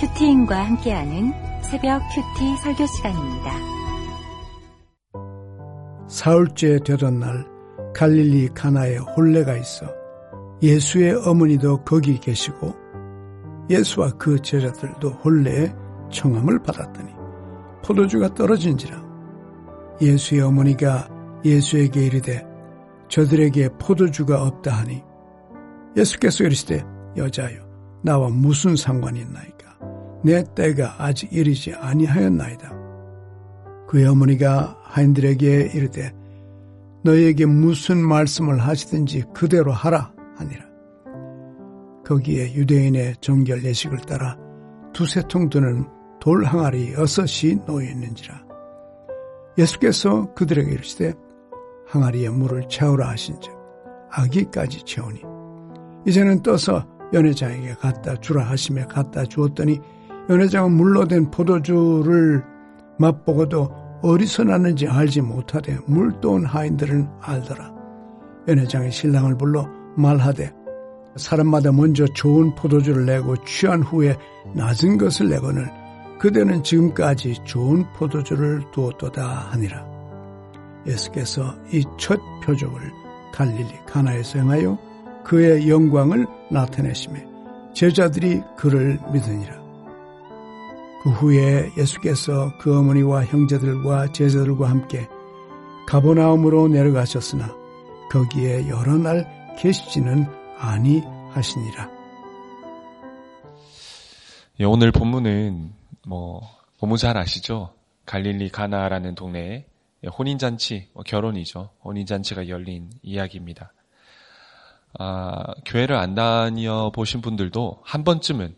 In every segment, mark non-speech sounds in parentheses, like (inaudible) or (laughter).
큐티인과 함께하는 새벽 큐티 설교 시간입니다. 사흘째 되던 날 갈릴리 가나에 혼례가 있어 예수의 어머니도 거기 계시고 예수와 그 제자들도 혼례에 청함을 받았더니 포도주가 떨어진지라 예수의 어머니가 예수에게 이르되 저들에게 포도주가 없다 하니 예수께서 이르시되 여자여 나와 무슨 상관이 있나이까 내 때가 아직 이르지 아니하였나이다. 그의 어머니가 하인들에게 이르되 너에게 무슨 말씀을 하시든지 그대로 하라 하니라. 거기에 유대인의 정결 예식을 따라 두세 통 드는 돌 항아리 여섯이 놓여 있는지라. 예수께서 그들에게 이르시되 항아리에 물을 채우라 하신즉 아기까지 채우니. 이제는 떠서 연회장에게 갖다 주라 하심에 갖다 주었더니 연회장은 물로 된 포도주를 맛보고도 어디서 났는지 알지 못하되 물도온 하인들은 알더라. 연회장의 신랑을 불러 말하되 사람마다 먼저 좋은 포도주를 내고 취한 후에 낮은 것을 내거늘 그대는 지금까지 좋은 포도주를 두었도다 하니라. 예수께서 이 첫 표적을 갈릴리 가나에서 행하여 그의 영광을 나타내심에 제자들이 그를 믿으니라. 그 후에 예수께서 그 어머니와 형제들과 제자들과 함께 가보나움으로 내려가셨으나 거기에 여러 날 계시지는 아니하시니라. 예, 오늘 본문은 뭐 본문 잘 아시죠? 갈릴리 가나라는 동네에 혼인잔치, 뭐 결혼이죠. 혼인잔치가 열린 이야기입니다. 아, 교회를 안 다녀 보신 분들도 한 번쯤은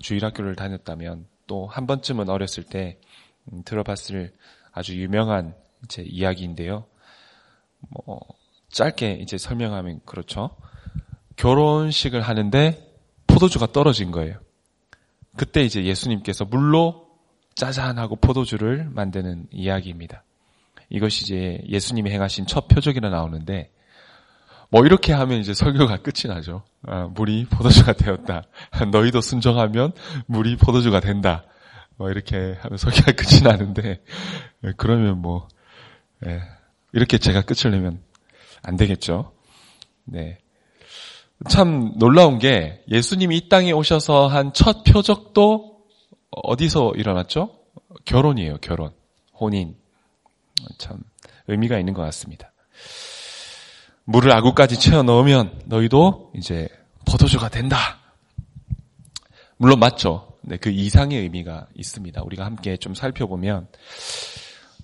주일학교를 다녔다면 또 한 번쯤은 어렸을 때 음, 들어봤을 아주 유명한 이제 이야기인데요. 뭐 짧게 이제 설명하면 그렇죠. 결혼식을 하는데 포도주가 떨어진 거예요. 그때 이제 예수님께서 물로 짜잔하고 포도주를 만드는 이야기입니다. 이것이 이제 예수님이 행하신 첫 표적이라 나오는데 뭐 이렇게 하면 이제 설교가 끝이 나죠. 아, 물이 포도주가 되었다. (laughs) 너희도 순종하면 물이 포도주가 된다. 뭐 이렇게 하면 설교가 (laughs) 끝이 나는데 예, 그러면 뭐 예, 이렇게 제가 끝을 내면 안 되겠죠. 네. 참 놀라운 게 예수님이 이 땅에 오셔서 한 첫 표적도 어디서 일어났죠? 결혼이에요, 결혼. 혼인. 참 의미가 있는 것 같습니다. 물을 아구까지 채워 넣으면 너희도 이제 포도주가 된다. 물론 맞죠. 네, 그 이상의 의미가 있습니다. 우리가 함께 좀 살펴보면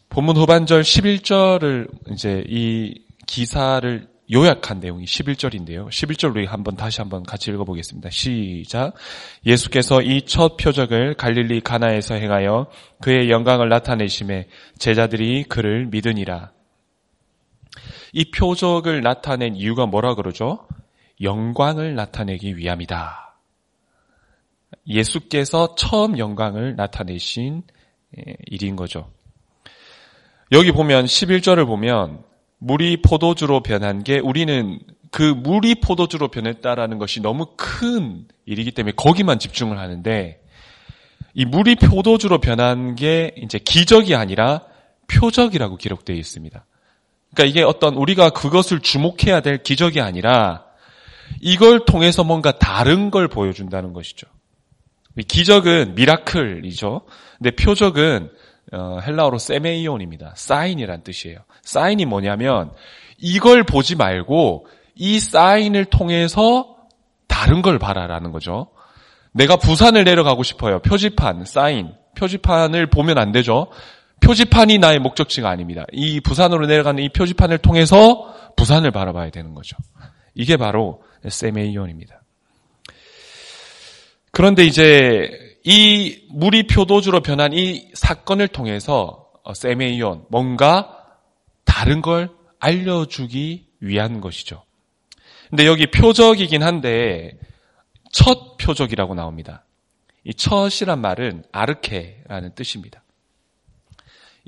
본문 후반절 11절을 이제 이 기사를 요약한 내용이 11절인데요. 11절 우리 한번 다시 한번 같이 읽어보겠습니다. 시작. 예수께서 이 첫 표적을 갈릴리 가나에서 행하여 그의 영광을 나타내심에 제자들이 그를 믿으니라. 이 표적을 나타낸 이유가 뭐라 그러죠? 영광을 나타내기 위함이다. 예수께서 처음 영광을 나타내신 예, 일인 거죠. 여기 보면 11절을 보면 물이 포도주로 변한 게 우리는 그 물이 포도주로 변했다라는 것이 너무 큰 일이기 때문에 거기만 집중을 하는데 이 물이 포도주로 변한 게 이제 기적이 아니라 표적이라고 기록되어 있습니다. 그러니까 이게 어떤 우리가 그것을 주목해야 될 기적이 아니라 이걸 통해서 뭔가 다른 걸 보여준다는 것이죠. 기적은 미라클이죠. 근데 표적은 어, 헬라어로 세메이온입니다. 사인이란 뜻이에요. 사인이 뭐냐면 이걸 보지 말고 이 사인을 통해서 다른 걸 봐라라는 거죠. 내가 부산을 내려가고 싶어요. 표지판, 사인. 표지판을 보면 안 되죠. 표지판이 나의 목적지가 아닙니다. 이 부산으로 내려가는 이 표지판을 통해서 부산을 바라봐야 되는 거죠. 이게 바로 세메이온입니다. 그런데 이제 이 물이 표도주로 변한 이 사건을 통해서 어, 세메이온 뭔가 다른 걸 알려주기 위한 것이죠. 근데 여기 표적이긴 한데 첫 표적이라고 나옵니다. 이 첫이란 말은 아르케라는 뜻입니다.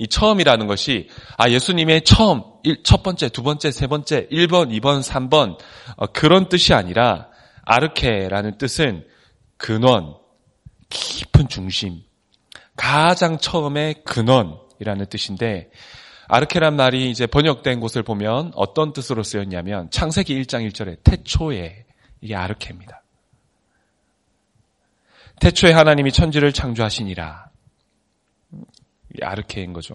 이 처음이라는 것이 아 예수님의 처음 첫 번째, 두 번째, 세 번째, 1번, 2번, 3번 어, 그런 뜻이 아니라 아르케라는 뜻은 근원, 깊은 중심, 가장 처음의 근원이라는 뜻인데 아르케란 말이 이제 번역된 곳을 보면 어떤 뜻으로 쓰였냐면 창세기 1장 1절에 태초에 이게 아르케입니다. 태초에 하나님이 천지를 창조하시니라. ἀρχή인 거죠.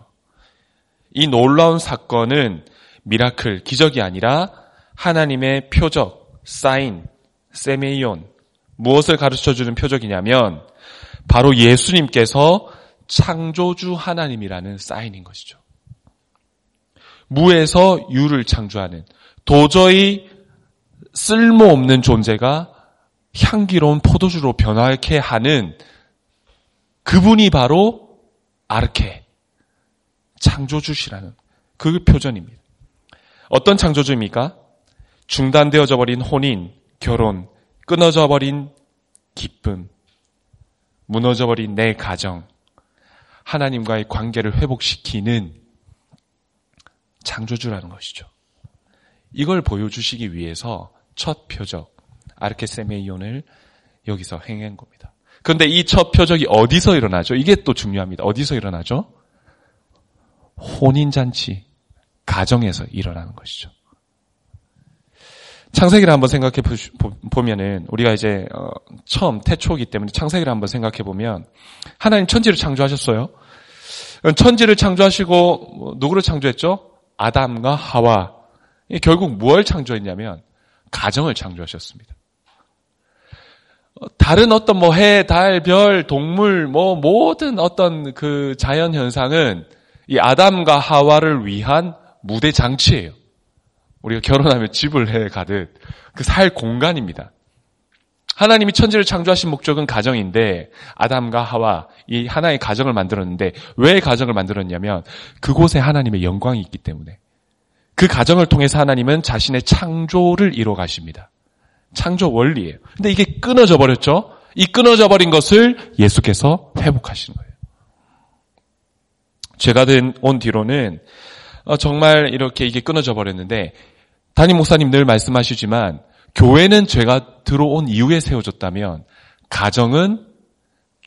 이 놀라운 사건은 miracle, 기적이 아니라 하나님의 표적, 사인, σημεῖον, 무엇을 가르쳐 주는 표적이냐면 바로 예수님께서 창조주 하나님이라는 사인인 것이죠. 무에서 유를 창조하는 도저히 쓸모없는 존재가 향기로운 포도주로 변화케 하는 그분이 바로 아르케 창조주시라는 그 표전입니다. 어떤 창조주입니까? 중단되어져 버린 혼인, 결혼, 끊어져 버린 기쁨, 무너져 버린 내 가정, 하나님과의 관계를 회복시키는 창조주라는 것이죠. 이걸 보여주시기 위해서 첫 표적, 아르케세메이온을 여기서 행한 겁니다. 그런데 이 첫 표적이 어디서 일어나죠? 이게 또 중요합니다. 어디서 일어나죠? 혼인잔치, 가정에서 일어나는 것이죠. 창세기를 한번 생각해 보면은 우리가 이제 어, 처음 태초기 때문에 창세기를 한번 생각해 보면 하나님 천지를 창조하셨어요. 천지를 창조하시고 뭐 누구를 창조했죠? 아담과 하와. 결국 무엇을 창조했냐면 가정을 창조하셨습니다. 어, 다른 어떤 뭐 해, 달, 별, 동물, 뭐 모든 어떤 그 자연 현상은 이 아담과 하와를 위한 무대 장치예요. 우리가 결혼하면 집을 해 가듯 그 살 공간입니다. 하나님이 천지를 창조하신 목적은 가정인데 아담과 하와 이 하나의 가정을 만들었는데 왜 가정을 만들었냐면 그곳에 하나님의 영광이 있기 때문에 그 가정을 통해서 하나님은 자신의 창조를 이뤄 가십니다. 창조 원리예요. 근데 이게 끊어져 버렸죠. 이 끊어져 버린 것을 예수께서 회복하시는 거예요. 제가 온 뒤로는 어, 정말 이렇게 이게 끊어져 버렸는데 담임 목사님 늘 말씀하시지만 교회는 죄가 들어온 이후에 세워졌다면 가정은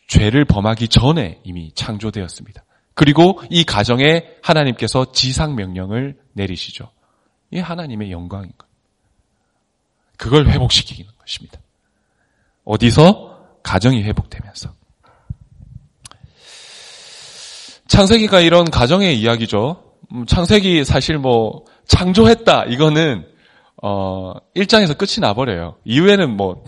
죄를 범하기 전에 이미 창조되었습니다. 그리고 이 가정에 하나님께서 지상 명령을 내리시죠. 이 하나님의 영광인 것. 그걸 회복시키는 것입니다. 어디서? 가정이 회복되면서. 창세기가 이런 가정의 이야기죠. 음, 창세기 사실 뭐 창조했다 이거는 어 1장에서 끝이 나버려요. 이후에는 뭐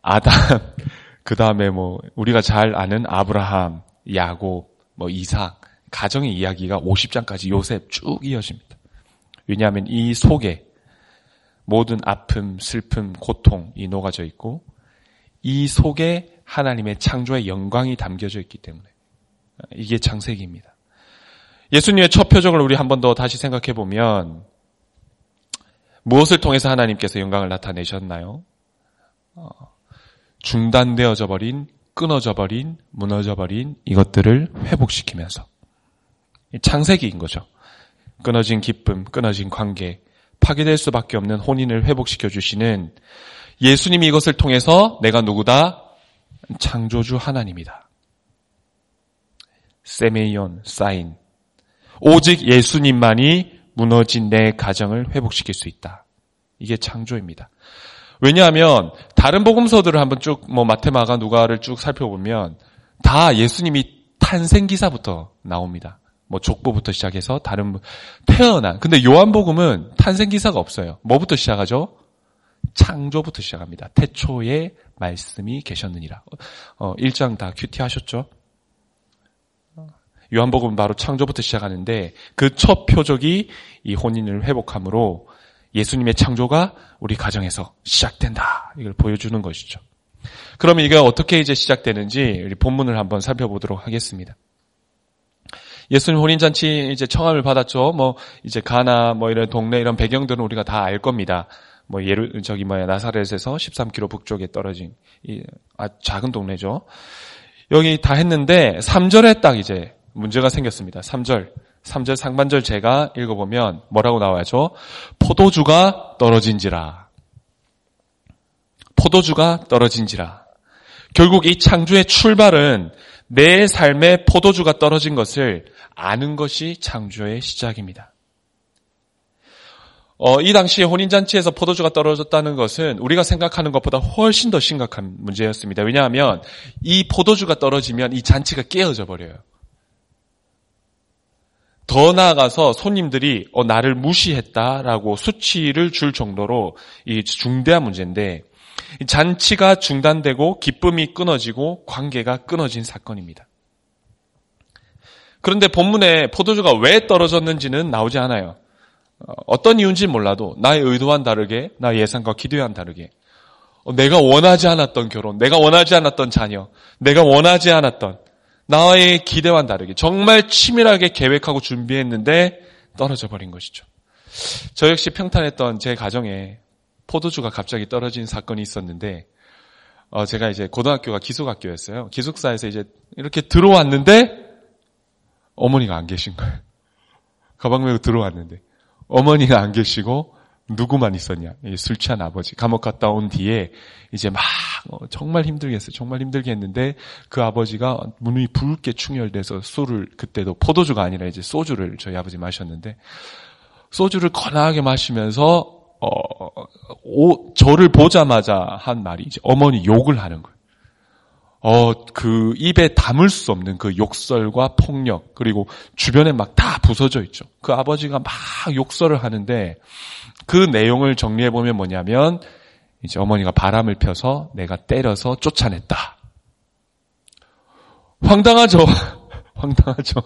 아담 (laughs) 그 다음에 뭐 우리가 잘 아는 아브라함, 야곱, 뭐 이삭 가정의 이야기가 50장까지 요셉 쭉 이어집니다. 왜냐하면 이 속에 모든 아픔, 슬픔, 고통이 녹아져 있고 이 속에 하나님의 창조의 영광이 담겨져 있기 때문에 이게 창세기입니다. 예수님의 첫 표적을 우리 한 번 더 다시 생각해 보면 무엇을 통해서 하나님께서 영광을 나타내셨나요? 어, 중단되어져 버린, 끊어져 버린, 무너져 버린 이것들을 회복시키면서 창세기인 거죠. 끊어진 기쁨, 끊어진 관계, 파괴될 수밖에 없는 혼인을 회복시켜 주시는 예수님이 이것을 통해서 내가 누구다? 창조주 하나님이다. 세메이온, 사인. 오직 예수님만이 무너진 내 가정을 회복시킬 수 있다. 이게 창조입니다. 왜냐하면 다른 복음서들을 한번 쭉 뭐 마테마가 누가를 쭉 살펴보면 다 예수님이 탄생 기사부터 나옵니다. 뭐 족보부터 시작해서 다른 태어난 근데 요한복음은 탄생 기사가 없어요. 뭐부터 시작하죠? 창조부터 시작합니다. 태초에 말씀이 계셨느니라. 어, 1장 다 큐티 하셨죠? 요한복음은 바로 창조부터 시작하는데 그 첫 표적이 이 혼인을 회복함으로 예수님의 창조가 우리 가정에서 시작된다. 이걸 보여주는 것이죠. 그러면 이게 어떻게 이제 시작되는지 우리 본문을 한번 살펴보도록 하겠습니다. 예수님 혼인잔치 이제 청함을 받았죠. 뭐 이제 가나 뭐 이런 동네 이런 배경들은 우리가 다 알 겁니다. 뭐 예를 저기 뭐야 나사렛에서 13km 북쪽에 떨어진 이 아, 작은 동네죠. 여기 다 했는데 3절에 딱 이제 문제가 생겼습니다. 3절. 3절 상반절 제가 읽어보면 뭐라고 나와야죠? 포도주가 떨어진지라. 포도주가 떨어진지라. 결국 이 창조의 출발은 내 삶의 포도주가 떨어진 것을 아는 것이 창조의 시작입니다. 어, 이 당시에 혼인잔치에서 포도주가 떨어졌다는 것은 우리가 생각하는 것보다 훨씬 더 심각한 문제였습니다. 왜냐하면 이 포도주가 떨어지면 이 잔치가 깨어져 버려요. 더 나아가서 손님들이 어, 나를 무시했다라고 수치를 줄 정도로 이 중대한 문제인데 잔치가 중단되고 기쁨이 끊어지고 관계가 끊어진 사건입니다. 그런데 본문에 포도주가 왜 떨어졌는지는 나오지 않아요. 어, 어떤 이유인지 몰라도 나의 의도와는 다르게 나의 예상과 기대와는 다르게 어, 내가 원하지 않았던 결혼, 내가 원하지 않았던 자녀, 내가 원하지 않았던 나의 기대와는 다르게 정말 치밀하게 계획하고 준비했는데 떨어져 버린 것이죠. 저 역시 평탄했던 제 가정에 포도주가 갑자기 떨어진 사건이 있었는데 어, 제가 이제 고등학교가 기숙학교였어요. 기숙사에서 이제 이렇게 들어왔는데 어머니가 안 계신 거예요. (laughs) 가방 메고 들어왔는데 어머니가 안 계시고 누구만 있었냐? 술 취한 아버지. 감옥 갔다 온 뒤에 이제 막 어, 정말 힘들겠어요. 정말 힘들게 했는데 그 아버지가 문이 붉게 충혈돼서 술을 그때도 포도주가 아니라 이제 소주를 저희 아버지 마셨는데 소주를 거나하게 마시면서 어, 오, 저를 보자마자 한 말이 이제 어머니 욕을 하는 거예요. 어, 그 입에 담을 수 없는 그 욕설과 폭력, 그리고 주변에 막 다 부서져 있죠. 그 아버지가 막 욕설을 하는데 그 내용을 정리해 보면 뭐냐면 이제 어머니가 바람을 펴서 내가 때려서 쫓아냈다. 황당하죠? (laughs) 황당하죠?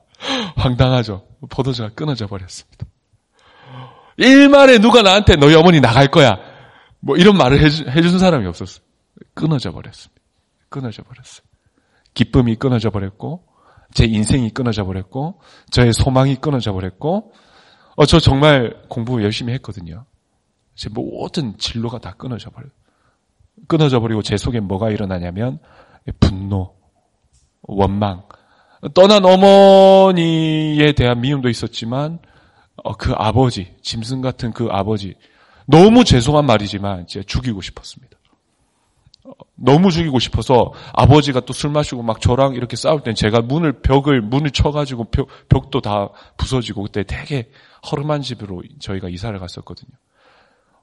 (laughs) 황당하죠? 포도주가 끊어져 버렸습니다. 일말에 누가 나한테 너희 어머니 나갈 거야. 뭐 이런 말을 해준 사람이 없었어요. 끊어져 버렸습니다. 끊어져 버렸어요. 기쁨이 끊어져 버렸고, 제 인생이 끊어져 버렸고, 저의 소망이 끊어져 버렸고, 어, 저 정말 공부 열심히 했거든요. 제 모든 진로가 다 끊어져 버려요. 끊어져 버리고 제 속에 뭐가 일어나냐면, 분노, 원망, 떠난 어머니에 대한 미움도 있었지만, 어, 그 아버지, 짐승 같은 그 아버지, 너무 죄송한 말이지만, 제가 죽이고 싶었습니다. 어, 너무 죽이고 싶어서 아버지가 또 술 마시고 막 저랑 이렇게 싸울 땐 제가 문을 벽을 문을 쳐가지고 벽, 벽도 다 부서지고 그때 되게 허름한 집으로 저희가 이사를 갔었거든요.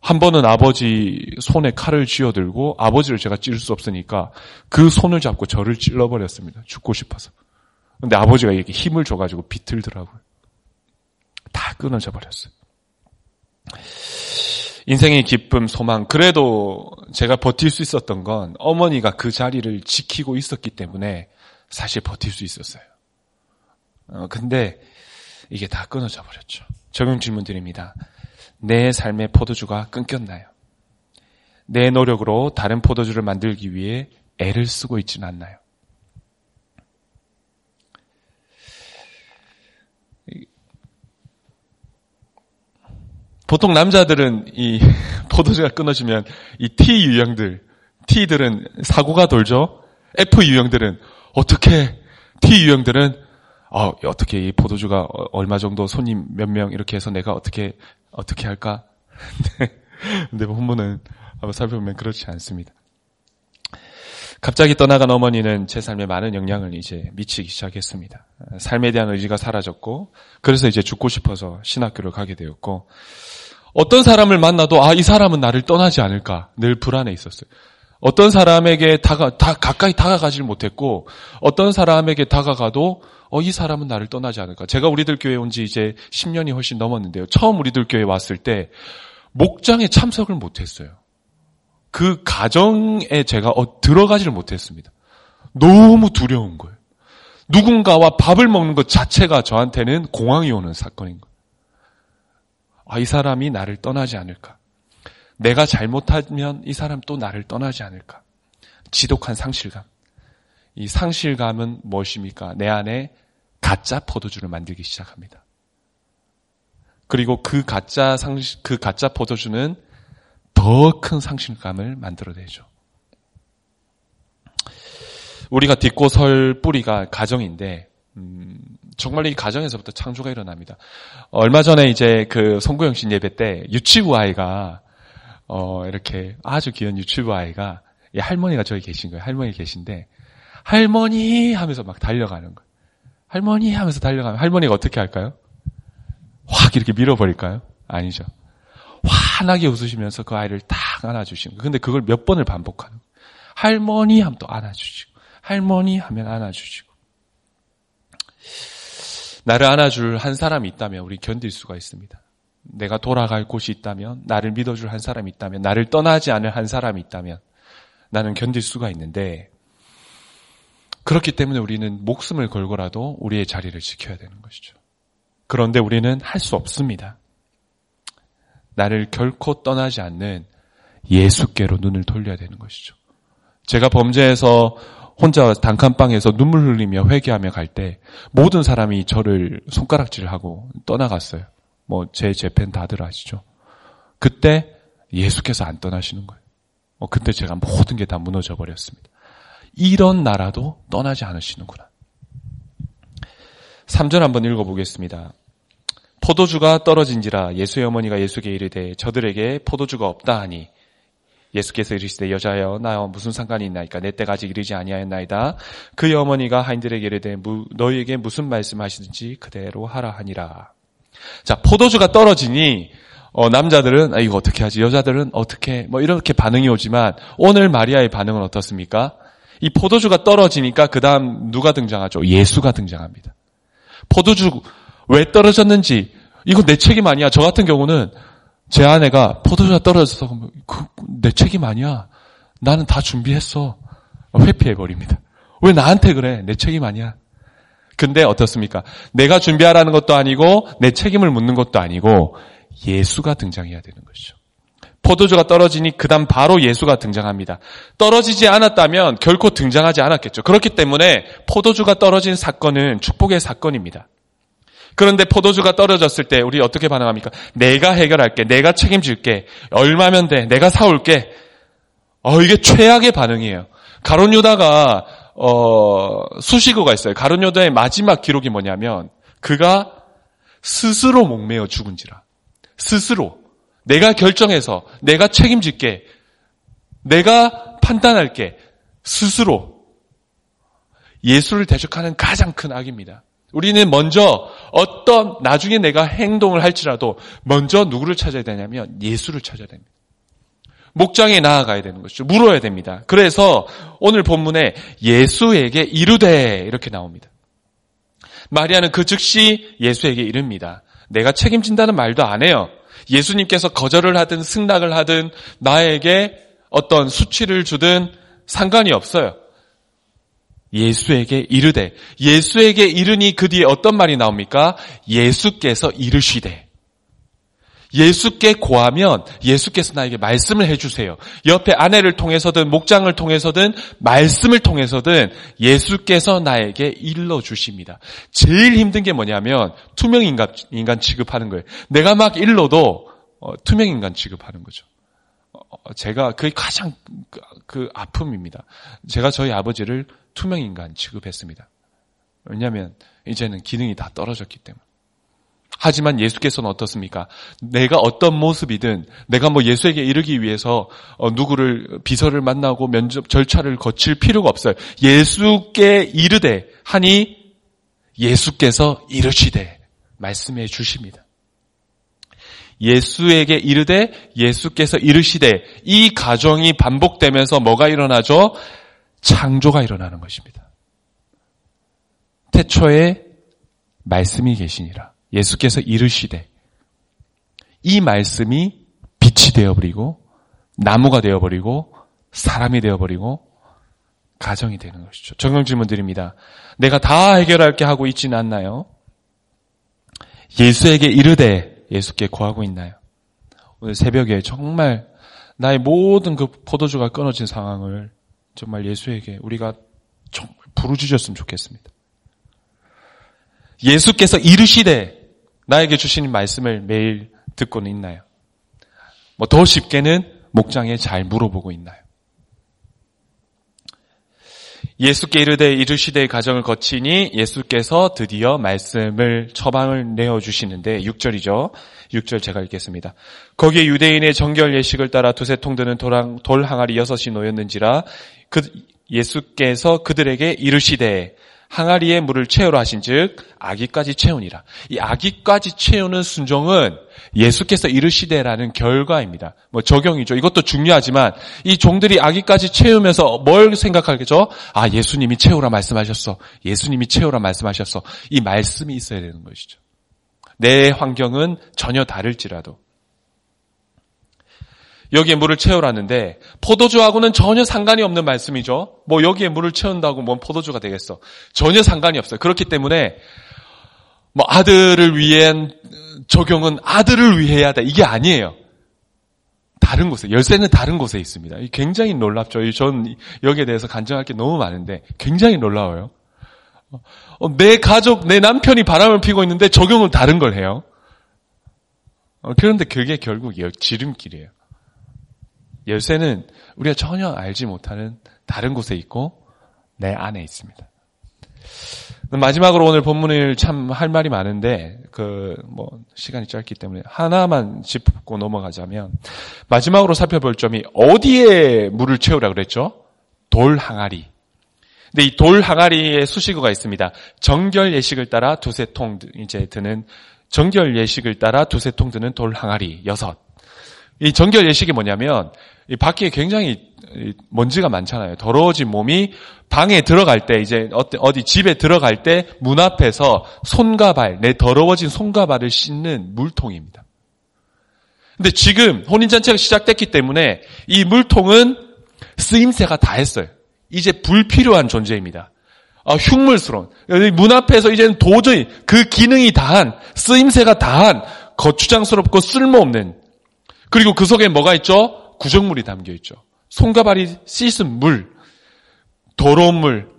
한 번은 아버지 손에 칼을 쥐어들고 아버지를 제가 찌를 수 없으니까 그 손을 잡고 저를 찔러버렸습니다. 죽고 싶어서. 근데 아버지가 이렇게 힘을 줘가지고 비틀더라고요. 다 끊어져 버렸어요. 인생의 기쁨, 소망. 그래도 제가 버틸 수 있었던 건 어머니가 그 자리를 지키고 있었기 때문에 사실 버틸 수 있었어요. 어, 근데 이게 다 끊어져 버렸죠. 적용 질문 드립니다. 내 삶의 포도주가 끊겼나요? 내 노력으로 다른 포도주를 만들기 위해 애를 쓰고 있지는 않나요? 보통 남자들은 이 (laughs) 포도주가 끊어지면 이 T 유형들, T들은 사고가 돌죠. F 유형들은 어떻게 T 유형들은 어, 어떻게 이 포도주가 얼마 정도 손님 몇 명 이렇게 해서 내가 어떻게 어떻게 할까? (laughs) 근데 본문은 한번 살펴보면 그렇지 않습니다. 갑자기 떠나간 어머니는 제 삶에 많은 영향을 이제 미치기 시작했습니다. 삶에 대한 의지가 사라졌고, 그래서 이제 죽고 싶어서 신학교를 가게 되었고, 어떤 사람을 만나도 아, 이 사람은 나를 떠나지 않을까 늘 불안해 있었어요. 어떤 사람에게 다가, 다 가까이 다가가질 못했고 어떤 사람에게 다가가도 어, 이 사람은 나를 떠나지 않을까. 제가 우리들 교회 온 지 이제 10년이 훨씬 넘었는데요. 처음 우리들 교회 왔을 때 목장에 참석을 못했어요. 그 가정에 제가 어, 들어가지를 못했습니다. 너무 두려운 거예요. 누군가와 밥을 먹는 것 자체가 저한테는 공황이 오는 사건인 거예요. 아, 이 사람이 나를 떠나지 않을까. 내가 잘못하면 이 사람 또 나를 떠나지 않을까. 지독한 상실감. 이 상실감은 무엇입니까? 내 안에 가짜 포도주를 만들기 시작합니다. 그리고 그 가짜 상실, 그 가짜 포도주는 더 큰 상실감을 만들어내죠. 우리가 딛고 설 뿌리가 가정인데, 음, 정말 이 가정에서부터 창조가 일어납니다. 얼마 전에 이제 그 송구영신 예배 때 유치부 아이가 어 이렇게 아주 귀여운 유치부 아이가 할머니가 저기 계신 거예요. 할머니 계신데 할머니 하면서 막 달려가는 거예요. 할머니 하면서 달려가면 할머니가 어떻게 할까요? 확 이렇게 밀어버릴까요? 아니죠. 환하게 웃으시면서 그 아이를 딱 안아주시는 거예요. 근데 그걸 몇 번을 반복하는 거예요. 할머니 하면 또 안아주시고 할머니 하면 안아주시고 나를 안아줄 한 사람이 있다면 우리 견딜 수가 있습니다. 내가 돌아갈 곳이 있다면 나를 믿어줄 한 사람이 있다면 나를 떠나지 않을 한 사람이 있다면 나는 견딜 수가 있는데 그렇기 때문에 우리는 목숨을 걸고라도 우리의 자리를 지켜야 되는 것이죠. 그런데 우리는 할 수 없습니다. 나를 결코 떠나지 않는 예수께로 눈을 돌려야 되는 것이죠. 제가 범죄에서 혼자 단칸방에서 눈물 흘리며 회개하며 갈 때 모든 사람이 저를 손가락질하고 떠나갔어요. 뭐 제 재팬 다들 아시죠? 그때 예수께서 안 떠나시는 거예요. 어, 그때 제가 모든 게 다 무너져 버렸습니다. 이런 나라도 떠나지 않으시는구나. 3절 한번 읽어보겠습니다. 포도주가 떨어진지라 예수의 어머니가 예수께 이르되 저들에게 포도주가 없다 하니 예수께서 이르시되 여자여 나와 무슨 상관이 있나이까 내 때가 아직 이르지 아니하였나이다. 그의 어머니가 하인들에게 이르되 너희에게 무슨 말씀하시든지 그대로 하라 하니라. 자 포도주가 떨어지니 어, 남자들은 아 이거 어떻게 하지 여자들은 어떻게 뭐 이렇게 반응이 오지만 오늘 마리아의 반응은 어떻습니까? 이 포도주가 떨어지니까 그 다음 누가 등장하죠? 예수가 등장합니다. 포도주 왜 떨어졌는지 이거 내 책임 아니야. 저 같은 경우는 제 아내가 포도주가 떨어져서 그, 내 책임 아니야. 나는 다 준비했어. 회피해 버립니다. 왜 나한테 그래? 내 책임 아니야. 근데 어떻습니까? 내가 준비하라는 것도 아니고 내 책임을 묻는 것도 아니고 예수가 등장해야 되는 것이죠. 포도주가 떨어지니 그다음 바로 예수가 등장합니다. 떨어지지 않았다면 결코 등장하지 않았겠죠. 그렇기 때문에 포도주가 떨어진 사건은 축복의 사건입니다. 그런데 포도주가 떨어졌을 때 우리 어떻게 반응합니까? 내가 해결할게. 내가 책임질게. 얼마면 돼. 내가 사올게. 어, 이게 최악의 반응이에요. 가론 유다가 어, 수식어가 있어요. 가론 유다의 마지막 기록이 뭐냐면 그가 스스로 목매어 죽은지라. 스스로 내가 결정해서 내가 책임질게. 내가 판단할게. 스스로 예수를 대적하는 가장 큰 악입니다. 우리는 먼저 어떤 나중에 내가 행동을 할지라도 먼저 누구를 찾아야 되냐면 예수를 찾아야 됩니다. 목장에 나아가야 되는 것이죠. 물어야 됩니다. 그래서 오늘 본문에 예수에게 이르되 이렇게 나옵니다. 마리아는 그 즉시 예수에게 이릅니다. 내가 책임진다는 말도 안 해요. 예수님께서 거절을 하든 승낙을 하든 나에게 어떤 수치를 주든 상관이 없어요. 예수에게 이르되 예수에게 이르니 그 뒤에 어떤 말이 나옵니까? 예수께서 이르시되 예수께 고하면 예수께서 나에게 말씀을 해주세요. 옆에 아내를 통해서든 목장을 통해서든 말씀을 통해서든 예수께서 나에게 일러 주십니다. 제일 힘든 게 뭐냐면 투명 인간, 인간 취급하는 거예요. 내가 막 일러도 어, 투명 인간 취급하는 거죠. 어, 제가 그게 가장 그, 그 아픔입니다. 제가 저희 아버지를 투명 인간 취급했습니다. 왜냐하면 이제는 기능이 다 떨어졌기 때문에. 하지만 예수께서는 어떻습니까? 내가 어떤 모습이든 내가 뭐 예수에게 이르기 위해서 어, 누구를 비서를 만나고 면접 절차를 거칠 필요가 없어요. 예수께 이르되 하니 예수께서 이르시되 말씀해 주십니다. 예수에게 이르되 예수께서 이르시되 이 가정이 반복되면서 뭐가 일어나죠? 창조가 일어나는 것입니다. 태초에 말씀이 계시니라. 예수께서 이르시되 이 말씀이 빛이 되어버리고 나무가 되어버리고 사람이 되어버리고 가정이 되는 것이죠. 정령 질문 드립니다. 내가 다 해결할게 하고 있지는 않나요? 예수에게 이르되 예수께 구하고 있나요? 오늘 새벽에 정말 나의 모든 그 포도주가 끊어진 상황을 정말 예수에게 우리가 정말 부르짖었으면 좋겠습니다. 예수께서 이르시되 나에게 주시는 말씀을 매일 듣고는 있나요? 뭐 더 쉽게는 목장에 잘 물어보고 있나요? 예수께 이르되 이르시되 가정을 거치니 예수께서 드디어 말씀을 처방을 내어 주시는데 6절이죠. 6절 제가 읽겠습니다. 거기에 유대인의 정결 예식을 따라 두세 통 드는 돌 항아리 여섯이 놓였는지라 그 예수께서 그들에게 이르시되 항아리에 물을 채우라 하신즉 아기까지 채우니라. 이 아기까지 채우는 순종은 예수께서 이르시되라는 결과입니다. 뭐 적용이죠. 이것도 중요하지만 이 종들이 아기까지 채우면서 뭘 생각하겠죠? 아 예수님이 채우라 말씀하셨어. 예수님이 채우라 말씀하셨어. 이 말씀이 있어야 되는 것이죠. 내 환경은 전혀 다를지라도 여기에 물을 채우라는데 포도주하고는 전혀 상관이 없는 말씀이죠. 뭐 여기에 물을 채운다고 뭔 포도주가 되겠어. 전혀 상관이 없어요. 그렇기 때문에 뭐 아들을 위한 적용은 아들을 위해야 돼. 이게 아니에요. 다른 곳에 열쇠는 다른 곳에 있습니다. 굉장히 놀랍죠. 전 여기에 대해서 간증할 게 너무 많은데 굉장히 놀라워요. 어, 내 가족, 내 남편이 바람을 피고 있는데 적용을 다른 걸 해요. 어, 그런데 그게 결국 지름길이에요. 열쇠는 우리가 전혀 알지 못하는 다른 곳에 있고 내 안에 있습니다. 마지막으로 오늘 본문을 참 할 말이 많은데 그 뭐 시간이 짧기 때문에 하나만 짚고 넘어가자면 마지막으로 살펴볼 점이 어디에 물을 채우라 그랬죠? 돌 항아리. 근데 이 돌 항아리에 수식어가 있습니다. 정결 예식을 따라 두세 통 이제 드는 정결 예식을 따라 두세 통 드는 돌 항아리 여섯. 이 정결 예식이 뭐냐면 이 밖에 굉장히 먼지가 많잖아요. 더러워진 몸이 방에 들어갈 때 이제 어디 집에 들어갈 때 문 앞에서 손과 발, 내 더러워진 손과 발을 씻는 물통입니다. 근데 지금 혼인잔치가 시작됐기 때문에 이 물통은 쓰임새가 다 했어요. 이제 불필요한 존재입니다. 아, 흉물스러운. 문 앞에서 이제는 도저히 그 기능이 다한, 쓰임새가 다한, 거추장스럽고 쓸모없는, 그리고 그 속에 뭐가 있죠? 구정물이 담겨 있죠. 손과 발이 씻은 물, 더러운 물,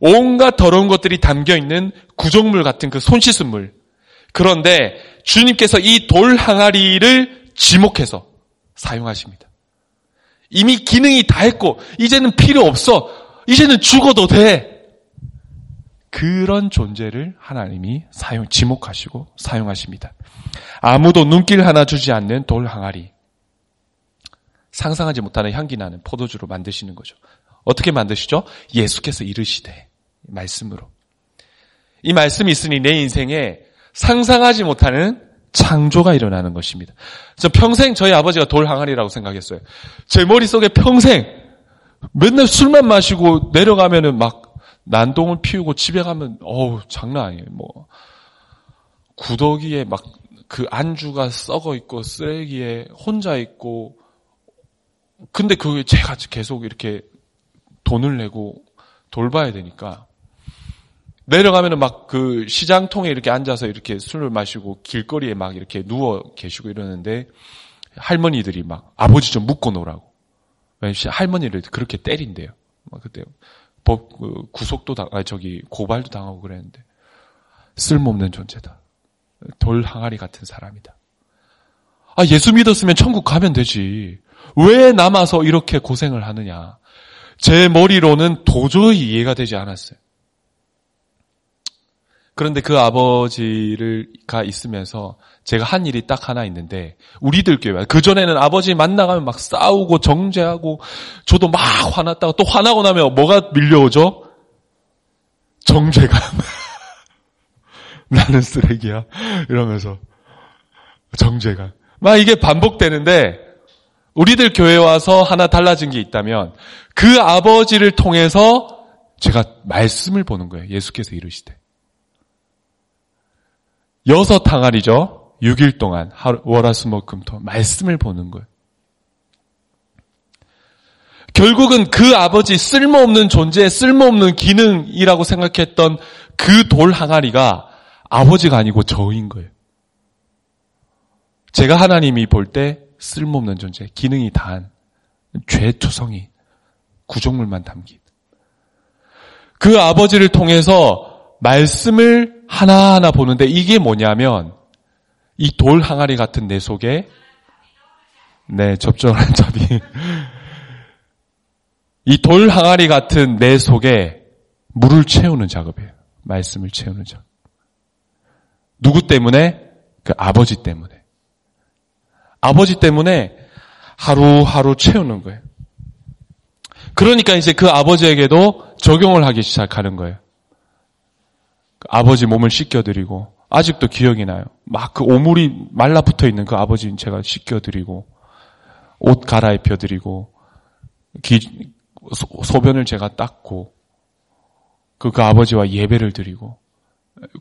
온갖 더러운 것들이 담겨 있는 구정물 같은 그 손 씻은 물. 그런데 주님께서 이 돌 항아리를 지목해서 사용하십니다. 이미 기능이 다 했고, 이제는 필요 없어. 이제는 죽어도 돼. 그런 존재를 하나님이 사용, 지목하시고 사용하십니다. 아무도 눈길 하나 주지 않는 돌 항아리. 상상하지 못하는 향기 나는 포도주로 만드시는 거죠. 어떻게 만드시죠? 예수께서 이르시되 말씀으로. 이 말씀이 있으니 내 인생에 상상하지 못하는 창조가 일어나는 것입니다. 저 평생 저희 아버지가 돌 항아리라고 생각했어요. 제 머릿속에 평생 맨날 술만 마시고 내려가면은 막 난동을 피우고 집에 가면 어우 장난 아니에요. 뭐 구더기에 막 그 안주가 썩어 있고 쓰레기에 혼자 있고 근데 그게 제가 계속 이렇게 돈을 내고 돌봐야 되니까 내려가면은 막 그 시장통에 이렇게 앉아서 이렇게 술을 마시고 길거리에 막 이렇게 누워 계시고 이러는데 할머니들이 막 아버지 좀 묶어 놓으라고. 왜냐면 할머니를 그렇게 때린대요. 막 그때 법그 구속도 당, 아 저기 고발도 당하고 그랬는데 쓸모없는 존재다. 돌 항아리 같은 사람이다. 아 예수 믿었으면 천국 가면 되지. 왜 남아서 이렇게 고생을 하느냐. 제 머리로는 도저히 이해가 되지 않았어요. 그런데 그 아버지가 있으면서 제가 한 일이 딱 하나 있는데 우리들 교회 그 전에는 아버지 만나가면 막 싸우고 정죄하고 저도 막 화났다가 또 화나고 나면 뭐가 밀려오죠? 정죄감. (laughs) 나는 쓰레기야 이러면서 정죄감. 막 이게 반복되는데 우리들 교회 와서 하나 달라진 게 있다면 그 아버지를 통해서 제가 말씀을 보는 거예요. 예수께서 이르시되. 여섯 항아리죠. 6일 동안 월화수목금토 말씀을 보는 거예요. 결국은 그 아버지 쓸모없는 존재, 쓸모없는 기능이라고 생각했던 그 돌 항아리가 아버지가 아니고 저인 거예요. 제가 하나님이 볼 때 쓸모없는 존재, 기능이 다한 죄투성이 구종물만 담긴 그 아버지를 통해서 말씀을 하나하나 보는데 이게 뭐냐면 이 돌 항아리 같은 내 속에 네 접종한 잡이 (laughs) 이 돌 항아리 같은 내 속에 물을 채우는 작업이에요. 말씀을 채우는 작업. 누구 때문에? 그 아버지 때문에. 아버지 때문에 하루하루 채우는 거예요. 그러니까 이제 그 아버지에게도 적용을 하기 시작하는 거예요. 그 아버지 몸을 씻겨드리고, 아직도 기억이 나요. 막 그 오물이 말라붙어 있는 그 아버지는 제가 씻겨드리고, 옷 갈아입혀드리고, 기, 소, 변을 제가 닦고, 그, 그 아버지와 예배를 드리고,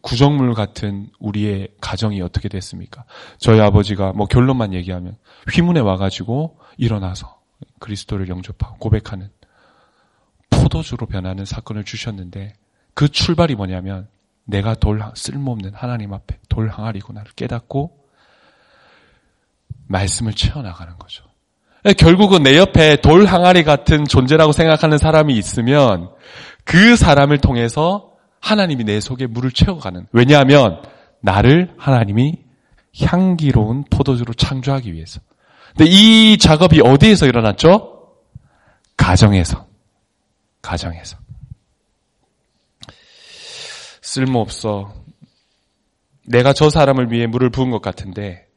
구정물 같은 우리의 가정이 어떻게 됐습니까? 저희 아버지가 뭐 결론만 얘기하면 휘문에 와가지고 일어나서 그리스도를 영접하고 고백하는 포도주로 변하는 사건을 주셨는데 그 출발이 뭐냐면 내가 돌 쓸모없는 하나님 앞에 돌 항아리구나를 깨닫고 말씀을 채워나가는 거죠. 결국은 내 옆에 돌 항아리 같은 존재라고 생각하는 사람이 있으면 그 사람을 통해서 하나님이 내 속에 물을 채워가는. 왜냐하면 나를 하나님이 향기로운 포도주로 창조하기 위해서. 근데 이 작업이 어디에서 일어났죠? 가정에서. 가정에서. 쓸모없어. 내가 저 사람을 위해 물을 부은 것 같은데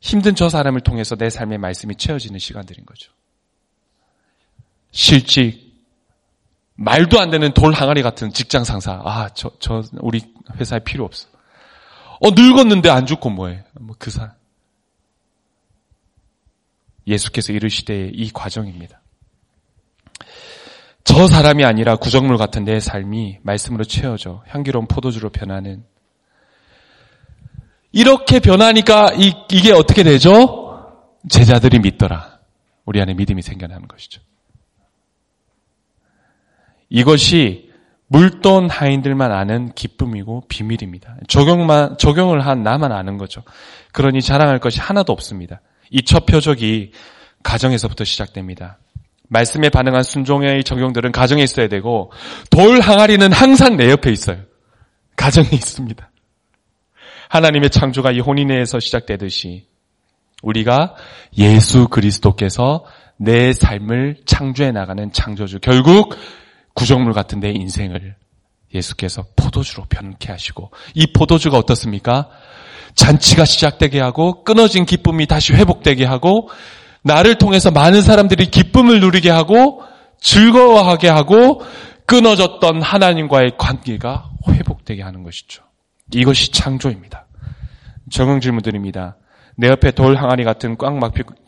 힘든 저 사람을 통해서 내 삶의 말씀이 채워지는 시간들인 거죠. 실직, 말도 안 되는 돌 항아리 같은 직장 상사. 아, 저, 저, 우리 회사에 필요 없어. 어, 늙었는데 안 죽고 뭐해. 뭐 그 사람. 예수께서 이르시되 이 과정입니다. 저 사람이 아니라 구정물 같은 내 삶이 말씀으로 채워져 향기로운 포도주로 변하는 이렇게 변하니까 이, 이게 어떻게 되죠? 제자들이 믿더라. 우리 안에 믿음이 생겨나는 것이죠. 이것이 물돈 하인들만 아는 기쁨이고 비밀입니다. 적용만, 적용을 한 나만 아는 거죠. 그러니 자랑할 것이 하나도 없습니다. 이 첫 표적이 가정에서부터 시작됩니다. 말씀에 반응한 순종의 적용들은 가정에 있어야 되고, 돌 항아리는 항상 내 옆에 있어요. 가정에 있습니다. 하나님의 창조가 이 혼인에서 시작되듯이, 우리가 예수 그리스도께서 내 삶을 창조해 나가는 창조주, 결국 구정물 같은 내 인생을 예수께서 포도주로 변케 하시고 이 포도주가 어떻습니까? 잔치가 시작되게 하고 끊어진 기쁨이 다시 회복되게 하고 나를 통해서 많은 사람들이 기쁨을 누리게 하고 즐거워하게 하고 끊어졌던 하나님과의 관계가 회복되게 하는 것이죠. 이것이 창조입니다. 적응 질문드립니다. 내 옆에 돌 항아리 같은 꽉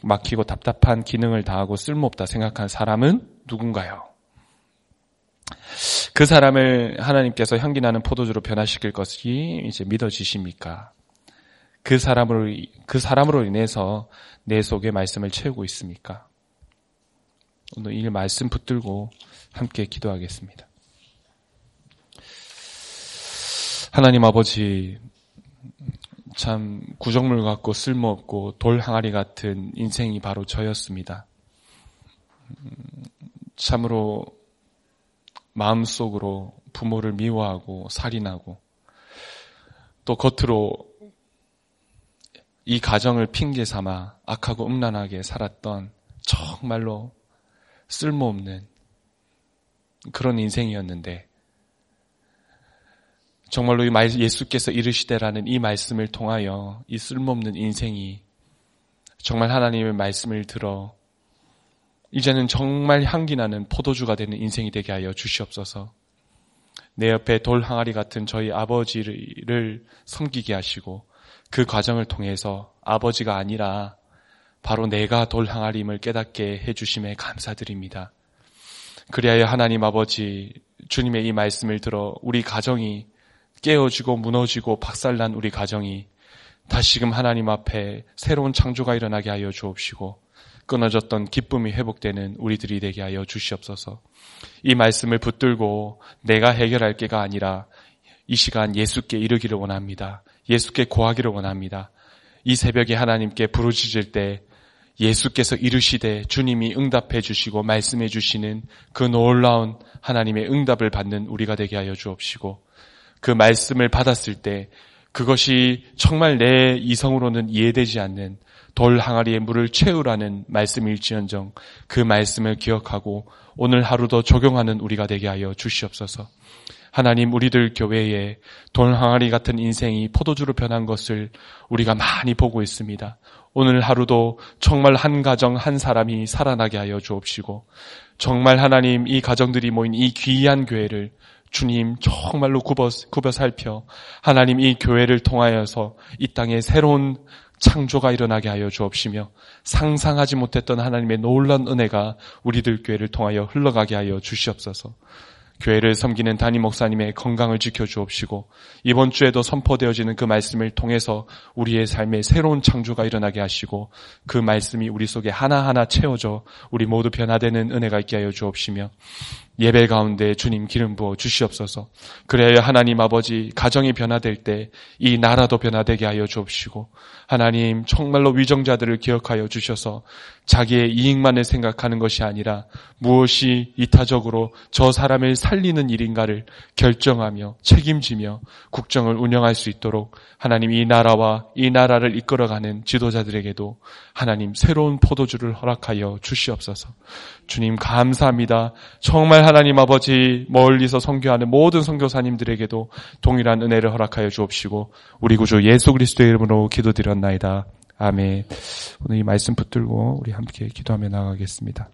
막히고 답답한 기능을 다하고 쓸모없다 생각한 사람은 누군가요? 그 사람을 하나님께서 향기나는 포도주로 변화시킬 것이 이제 믿어지십니까? 그 사람으로, 그 사람으로 인해서 내 속에 말씀을 채우고 있습니까? 오늘 이 말씀 붙들고 함께 기도하겠습니다. 하나님 아버지, 참 구정물 같고 쓸모없고 돌 항아리 같은 인생이 바로 저였습니다. 참으로 마음속으로 부모를 미워하고 살인하고 또 겉으로 이 가정을 핑계 삼아 악하고 음란하게 살았던 정말로 쓸모없는 그런 인생이었는데 정말로 예수께서 이르시되라는 이 말씀을 통하여 이 쓸모없는 인생이 정말 하나님의 말씀을 들어 이제는 정말 향기나는 포도주가 되는 인생이 되게 하여 주시옵소서. 내 옆에 돌 항아리 같은 저희 아버지를 섬기게 하시고 그 과정을 통해서 아버지가 아니라 바로 내가 돌 항아리임을 깨닫게 해주심에 감사드립니다. 그리하여 하나님 아버지 주님의 이 말씀을 들어 우리 가정이 깨어지고 무너지고 박살난 우리 가정이 다시금 하나님 앞에 새로운 창조가 일어나게 하여 주옵시고 끊어졌던 기쁨이 회복되는 우리들이 되게 하여 주시옵소서. 이 말씀을 붙들고 내가 해결할 게가 아니라 이 시간 예수께 이르기를 원합니다. 예수께 고하기를 원합니다. 이 새벽에 하나님께 부르짖을 때 예수께서 이르시되 주님이 응답해 주시고 말씀해 주시는 그 놀라운 하나님의 응답을 받는 우리가 되게 하여 주옵시고 그 말씀을 받았을 때 그것이 정말 내 이성으로는 이해되지 않는 돌 항아리에 물을 채우라는 말씀일지언정 그 말씀을 기억하고 오늘 하루도 적용하는 우리가 되게 하여 주시옵소서. 하나님 우리들 교회에 돌 항아리 같은 인생이 포도주로 변한 것을 우리가 많이 보고 있습니다. 오늘 하루도 정말 한 가정 한 사람이 살아나게 하여 주옵시고 정말 하나님 이 가정들이 모인 이 귀한 교회를 주님 정말로 굽어, 굽어 살펴 하나님 이 교회를 통하여서 이 땅에 새로운 창조가 일어나게 하여 주옵시며 상상하지 못했던 하나님의 놀란 은혜가 우리들 교회를 통하여 흘러가게 하여 주시옵소서. 교회를 섬기는 담임 목사님의 건강을 지켜 주옵시고 이번 주에도 선포되어지는 그 말씀을 통해서 우리의 삶에 새로운 창조가 일어나게 하시고 그 말씀이 우리 속에 하나하나 채워져 우리 모두 변화되는 은혜가 있게 하여 주옵시며 예배 가운데 주님 기름 부어 주시옵소서. 그래야 하나님 아버지 가정이 변화될 때 이 나라도 변화되게 하여 주옵시고 하나님 정말로 위정자들을 기억하여 주셔서 자기의 이익만을 생각하는 것이 아니라 무엇이 이타적으로 저 사람을 살리는 일인가를 결정하며 책임지며 국정을 운영할 수 있도록 하나님 이 나라와 이 나라를 이끌어가는 지도자들에게도 하나님 새로운 포도주를 허락하여 주시옵소서. 주님 감사합니다. 하나님 아버지 멀리서 선교하는 모든 선교사님들에게도 동일한 은혜를 허락하여 주옵시고 우리 구주 예수 그리스도의 이름으로 기도드렸나이다. 아멘. 오늘 이 말씀 붙들고 우리 함께 기도하며 나가겠습니다.